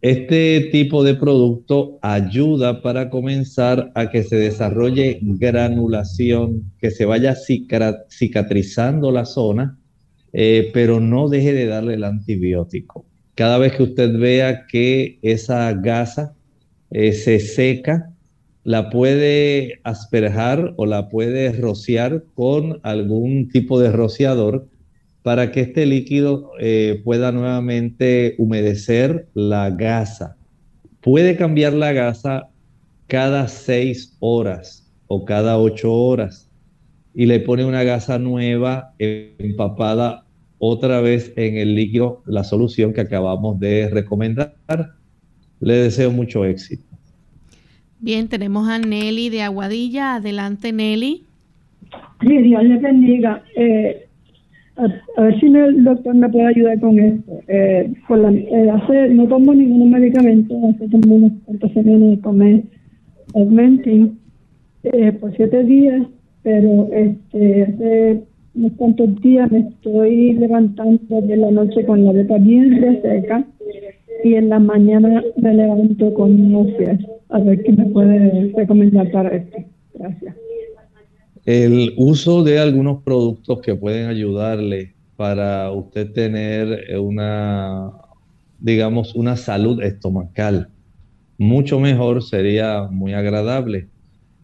Este tipo de producto ayuda para comenzar a que se desarrolle granulación, que se vaya cicatrizando la zona, eh, pero no deje de darle el antibiótico. Cada vez que usted vea que esa gasa eh, se seca, la puede asperjar o la puede rociar con algún tipo de rociador para que este líquido eh, pueda nuevamente humedecer la gasa. Puede cambiar la gasa cada seis horas o cada ocho horas y le pone una gasa nueva empapada otra vez en el líquido, la solución que acabamos de recomendar. Le deseo mucho éxito. Bien, tenemos a Nelly de Aguadilla. Adelante, Nelly. Sí, Dios le bendiga. Eh, a, ver si el doctor me puede ayudar con esto. Eh, eh, hace, no tomo ningún medicamento, hace como unos cuantos semanas tomé Augmentin eh, por siete días, pero este hace unos cuantos días me estoy levantando de la noche con la boca bien seca y en la mañana me levanto con náuseas. A ver qué me puede recomendar para esto. Gracias. El uso de algunos productos que pueden ayudarle para usted tener una, digamos, una salud estomacal mucho mejor sería muy agradable.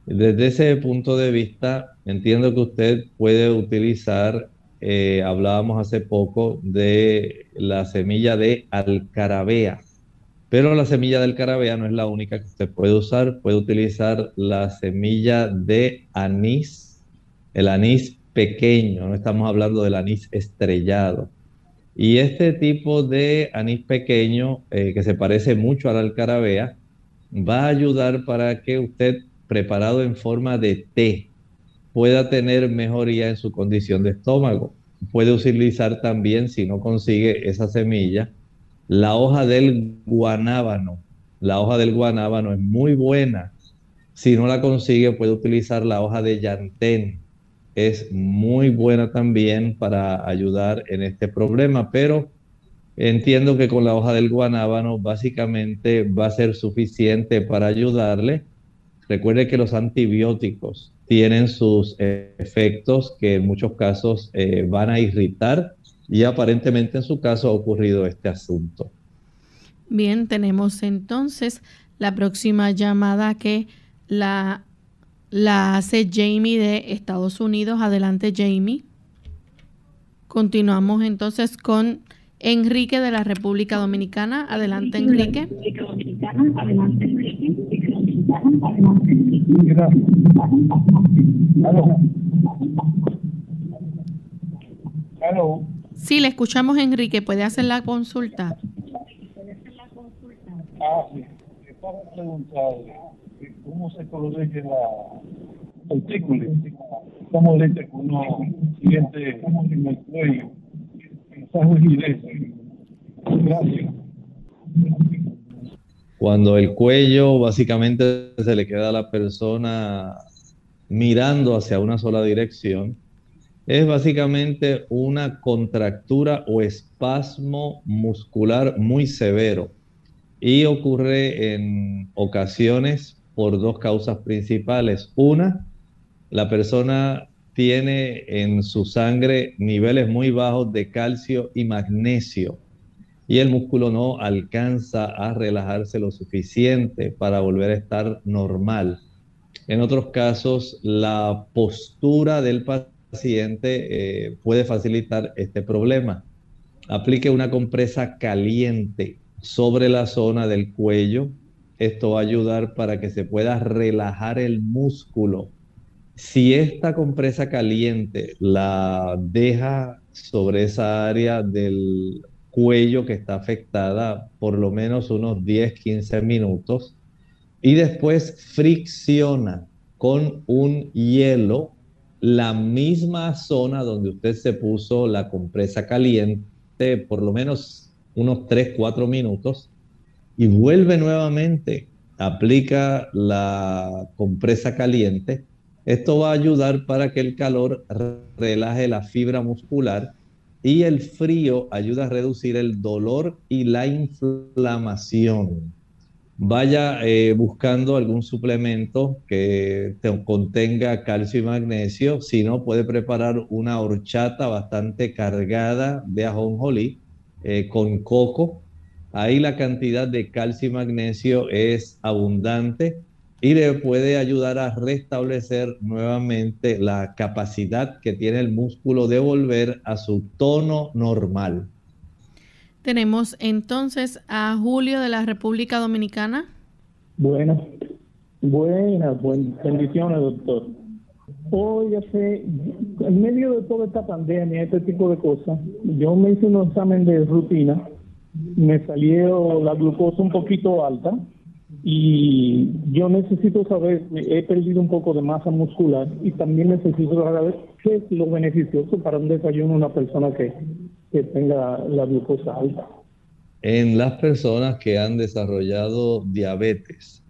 Desde ese punto de vista, entiendo que usted puede utilizar, eh, hablábamos hace poco de la semilla de alcarabea, pero la semilla del carabea no es la única que usted puede usar. Puede utilizar la semilla de anís el anís pequeño, no estamos hablando del anís estrellado. Y este tipo de anís pequeño, eh, que se parece mucho al alcarabea, va a ayudar para que usted, preparado en forma de té, pueda tener mejoría en su condición de estómago. Puede utilizar también, si no consigue esa semilla, la hoja del guanábano. La hoja del guanábano es muy buena. Si no la consigue, puede utilizar la hoja de llantén. Es muy buena también para ayudar en este problema, pero entiendo que con la hoja del guanábano básicamente va a ser suficiente para ayudarle. Recuerde que los antibióticos tienen sus efectos que en muchos casos eh, van a irritar y aparentemente en su caso ha ocurrido este asunto. Bien, tenemos entonces la próxima llamada que la, la hace Jamie de Estados Unidos. Adelante, Jamie. Continuamos entonces con Enrique de la República Dominicana. Adelante, Enrique. Adelante, Enrique. Sí, le escuchamos, Enrique. ¿Puede hacer la consulta? Ah, sí. Para preguntar cómo se corrige la artículo, cómo le que uno siente en el cuello, esa rigidez. Gracias. Cuando el cuello básicamente se le queda a la persona mirando hacia una sola dirección, es básicamente una contractura o espasmo muscular muy severo y ocurre en ocasiones por dos causas principales. Una, la persona tiene en su sangre niveles muy bajos de calcio y magnesio y el músculo no alcanza a relajarse lo suficiente para volver a estar normal. En otros casos, la postura del paciente eh, puede facilitar este problema. Aplique una compresa caliente sobre la zona del cuello. Esto va a ayudar para que se pueda relajar el músculo. Si esta compresa caliente la deja sobre esa área del cuello que está afectada por lo menos unos 10, 15 minutos y después fricciona con un hielo la misma zona donde usted se puso la compresa caliente por lo menos unos 3, 4 minutos y vuelve nuevamente, aplica la compresa caliente. Esto va a ayudar para que el calor relaje la fibra muscular y el frío ayuda a reducir el dolor y la inflamación vaya eh, buscando algún suplemento que contenga calcio y magnesio. Si no, puede preparar una horchata bastante cargada de ajonjolí eh, con coco. Ahí la cantidad de calcio y magnesio es abundante y le puede ayudar a restablecer nuevamente la capacidad que tiene el músculo de volver a su tono normal. Tenemos entonces a Julio de la República Dominicana. Buenas, buenas, buenas. Bendiciones, doctor. Óyase, en medio de toda esta pandemia, este tipo de cosas, yo me hice un examen de rutina, me salió la glucosa un poquito alta y yo necesito saber, he perdido un poco de masa muscular y también necesito saber qué es lo beneficioso para un desayuno una persona que que tenga la glucosa alta. En las personas que han desarrollado diabetes,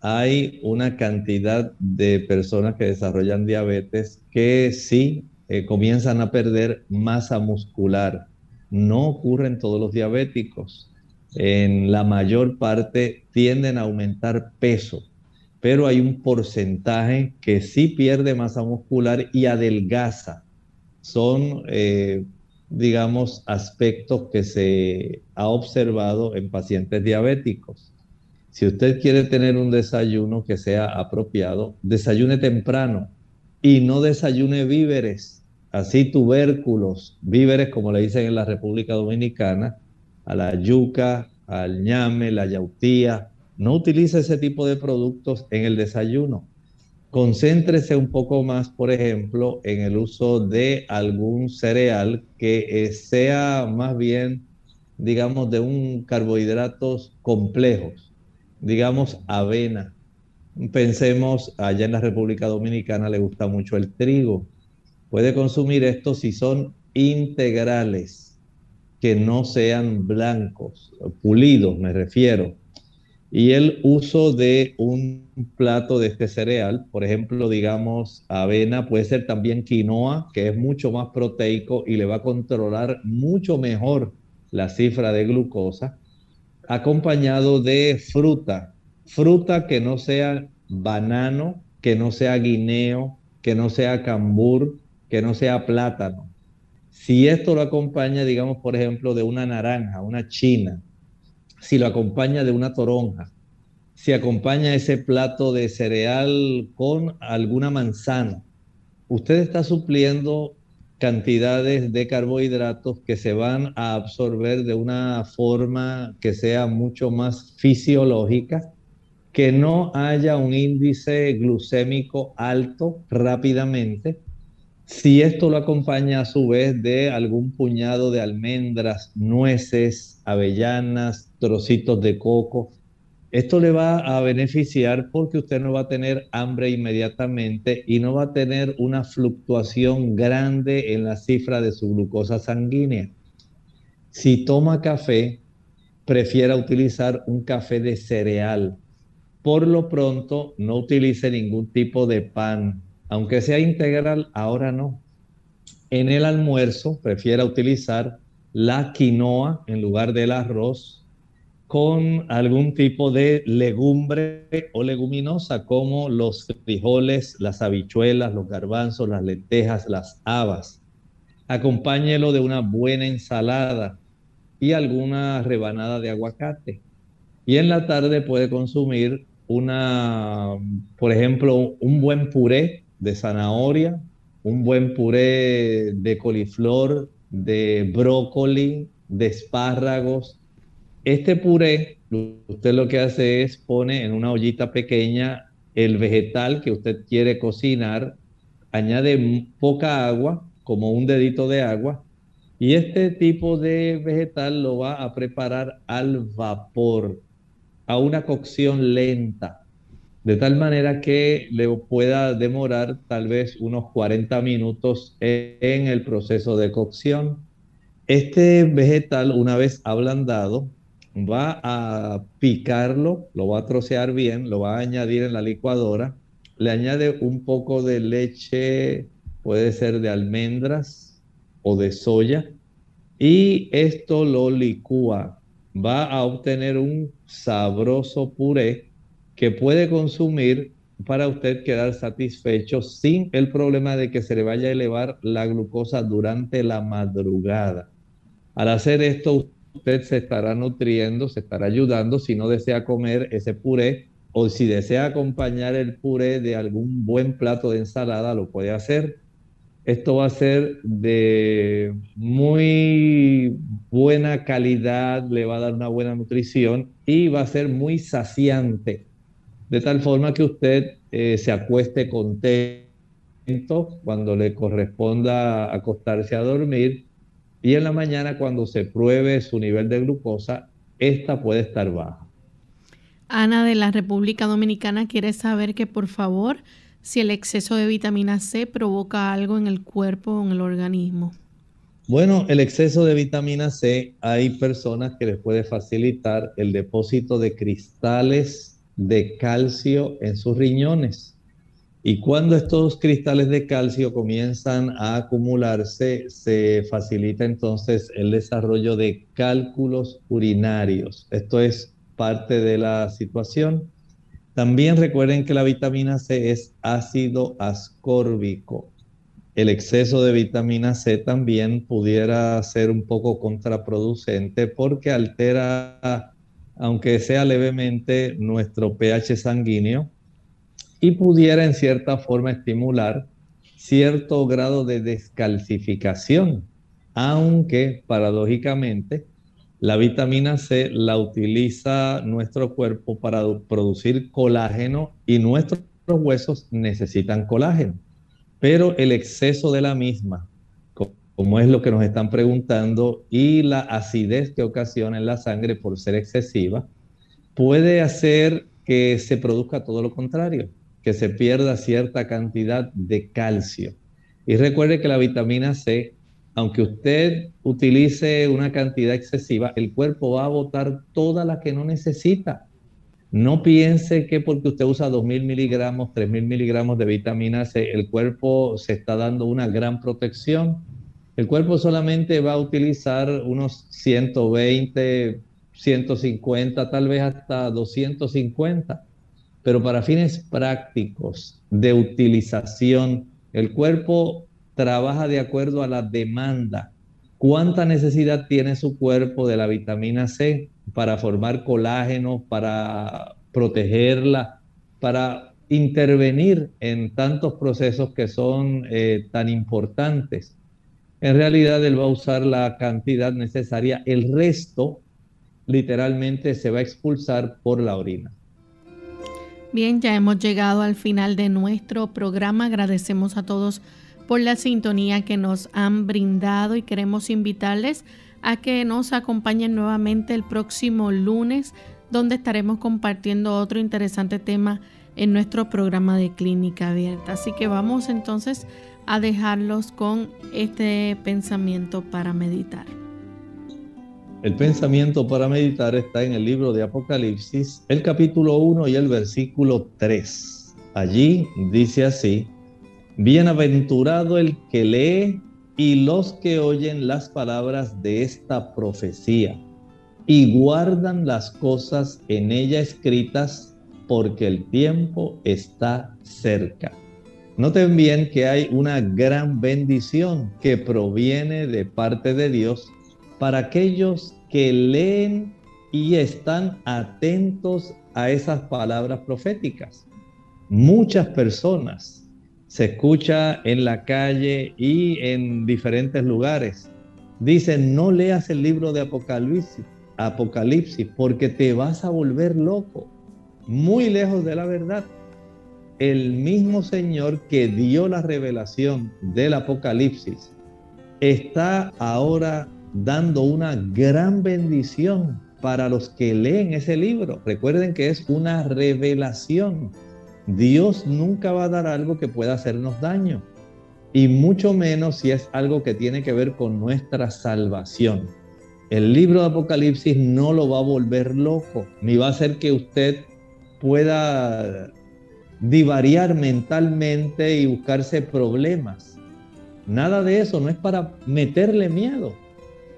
hay una cantidad de personas que desarrollan diabetes que sí eh, comienzan a perder masa muscular. No ocurre en todos los diabéticos. En la mayor parte tienden a aumentar peso, pero hay un porcentaje que sí pierde masa muscular y adelgaza. Son eh, digamos, aspectos que se ha observado en pacientes diabéticos. Si usted quiere tener un desayuno que sea apropiado, desayune temprano y no desayune víveres, así tubérculos, víveres como le dicen en la República Dominicana, a la yuca, al ñame, la yautía. No utilice ese tipo de productos en el desayuno concéntrese un poco más, por ejemplo, en el uso de algún cereal que eh, sea más bien, digamos, de un carbohidratos complejos. digamos, avena. Pensemos, allá en la República Dominicana le gusta mucho el trigo. Puede consumir esto si son integrales, que no sean blancos, pulidos me refiero. Y el uso de un plato de este cereal, por ejemplo, digamos, avena, puede ser también quinoa, que es mucho más proteico y le va a controlar mucho mejor la cifra de glucosa, acompañado de fruta, fruta que no sea banano, que no sea guineo, que no sea cambur, que no sea plátano. Si esto lo acompaña, digamos, por ejemplo, de una naranja, una china, si lo acompaña de una toronja, si acompaña ese plato de cereal con alguna manzana, usted está supliendo cantidades de carbohidratos que se van a absorber de una forma que sea mucho más fisiológica, que no haya un índice glucémico alto rápidamente. Si esto lo acompaña a su vez de algún puñado de almendras, nueces, avellanas, trocitos de coco, esto le va a beneficiar porque usted no va a tener hambre inmediatamente y no va a tener una fluctuación grande en la cifra de su glucosa sanguínea. Si toma café, prefiera utilizar un café de cereal. Por lo pronto, no utilice ningún tipo de pan, aunque sea integral, ahora no. En el almuerzo, prefiera utilizar la quinoa en lugar del arroz con algún tipo de legumbre o leguminosa como los frijoles, las habichuelas, los garbanzos, las lentejas, las habas. Acompáñelo de una buena ensalada y alguna rebanada de aguacate. Y en la tarde puede consumir una, por ejemplo, un buen puré de zanahoria, un buen puré de coliflor, de brócoli, de espárragos, este puré, usted lo que hace es pone en una ollita pequeña el vegetal que usted quiere cocinar, añade poca agua, como un dedito de agua, y este tipo de vegetal lo va a preparar al vapor, a una cocción lenta, de tal manera que le pueda demorar tal vez unos 40 minutos en el proceso de cocción. Este vegetal, una vez ablandado, va a picarlo, lo va a trocear bien, lo va a añadir en la licuadora, le añade un poco de leche, puede ser de almendras o de soya, y esto lo licúa. Va a obtener un sabroso puré que puede consumir para usted quedar satisfecho sin el problema de que se le vaya a elevar la glucosa durante la madrugada. Al hacer esto, usted se estará nutriendo, se estará ayudando si no desea comer ese puré o si desea acompañar el puré de algún buen plato de ensalada, lo puede hacer. Esto va a ser de muy buena calidad, le va a dar una buena nutrición y va a ser muy saciante, de tal forma que usted eh, se acueste contento cuando le corresponda acostarse a dormir y en la mañana cuando se pruebe su nivel de glucosa, esta puede estar baja. Ana de la República Dominicana quiere saber que por favor, si el exceso de vitamina C provoca algo en el cuerpo o en el organismo. Bueno, el exceso de vitamina C, hay personas que les puede facilitar el depósito de cristales de calcio en sus riñones. Y cuando estos cristales de calcio comienzan a acumularse, se facilita entonces el desarrollo de cálculos urinarios. Esto es parte de la situación. También recuerden que la vitamina C es ácido ascórbico. El exceso de vitamina C también pudiera ser un poco contraproducente porque altera, aunque sea levemente, nuestro pH sanguíneo y pudiera en cierta forma estimular cierto grado de descalcificación, aunque paradójicamente la vitamina C la utiliza nuestro cuerpo para producir colágeno y nuestros huesos necesitan colágeno, pero el exceso de la misma, como es lo que nos están preguntando, y la acidez que ocasiona en la sangre por ser excesiva, puede hacer que se produzca todo lo contrario, que se pierda cierta cantidad de calcio. Y recuerde que la vitamina C, aunque usted utilice una cantidad excesiva, el cuerpo va a botar toda la que no necesita. No piense que porque usted usa 2.000 miligramos, 3.000 miligramos de vitamina C, el cuerpo se está dando una gran protección. El cuerpo solamente va a utilizar unos 120, 150, tal vez hasta 250. Pero para fines prácticos de utilización, el cuerpo trabaja de acuerdo a la demanda. ¿Cuánta necesidad tiene su cuerpo de la vitamina C? para formar colágeno, para protegerla, para intervenir en tantos procesos que son eh, tan importantes. En realidad él va a usar la cantidad necesaria, el resto literalmente se va a expulsar por la orina. Bien, ya hemos llegado al final de nuestro programa. Agradecemos a todos por la sintonía que nos han brindado y queremos invitarles a que nos acompañen nuevamente el próximo lunes, donde estaremos compartiendo otro interesante tema en nuestro programa de clínica abierta. Así que vamos entonces a dejarlos con este pensamiento para meditar. El pensamiento para meditar está en el libro de Apocalipsis, el capítulo 1 y el versículo 3. Allí dice así, Bienaventurado el que lee y los que oyen las palabras de esta profecía y guardan las cosas en ella escritas porque el tiempo está cerca. Noten bien que hay una gran bendición que proviene de parte de Dios para aquellos que leen y están atentos a esas palabras proféticas. Muchas personas se escucha en la calle y en diferentes lugares. Dicen, no leas el libro de Apocalipsis, Apocalipsis, porque te vas a volver loco, muy lejos de la verdad. El mismo Señor que dio la revelación del Apocalipsis está ahora dando una gran bendición para los que leen ese libro. Recuerden que es una revelación Dios nunca va a dar algo que pueda hacernos daño, y mucho menos si es algo que tiene que ver con nuestra salvación. El libro de Apocalipsis no lo va a volver loco, ni va a hacer que usted pueda divariar mentalmente y buscarse problemas. Nada de eso, no es para meterle miedo.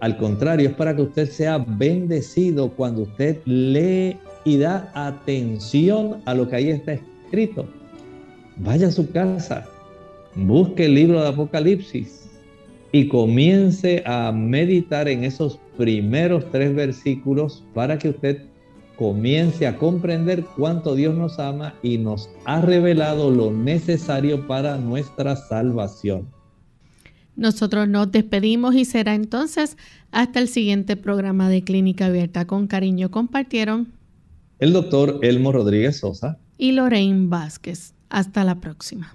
Al contrario, es para que usted sea bendecido cuando usted lee y da atención a lo que ahí está escrito. Vaya a su casa, busque el libro de Apocalipsis y comience a meditar en esos primeros tres versículos para que usted comience a comprender cuánto Dios nos ama y nos ha revelado lo necesario para nuestra salvación. Nosotros nos despedimos y será entonces hasta el siguiente programa de Clínica Abierta. Con cariño compartieron el doctor Elmo Rodríguez Sosa y Lorraine Vázquez. Hasta la próxima.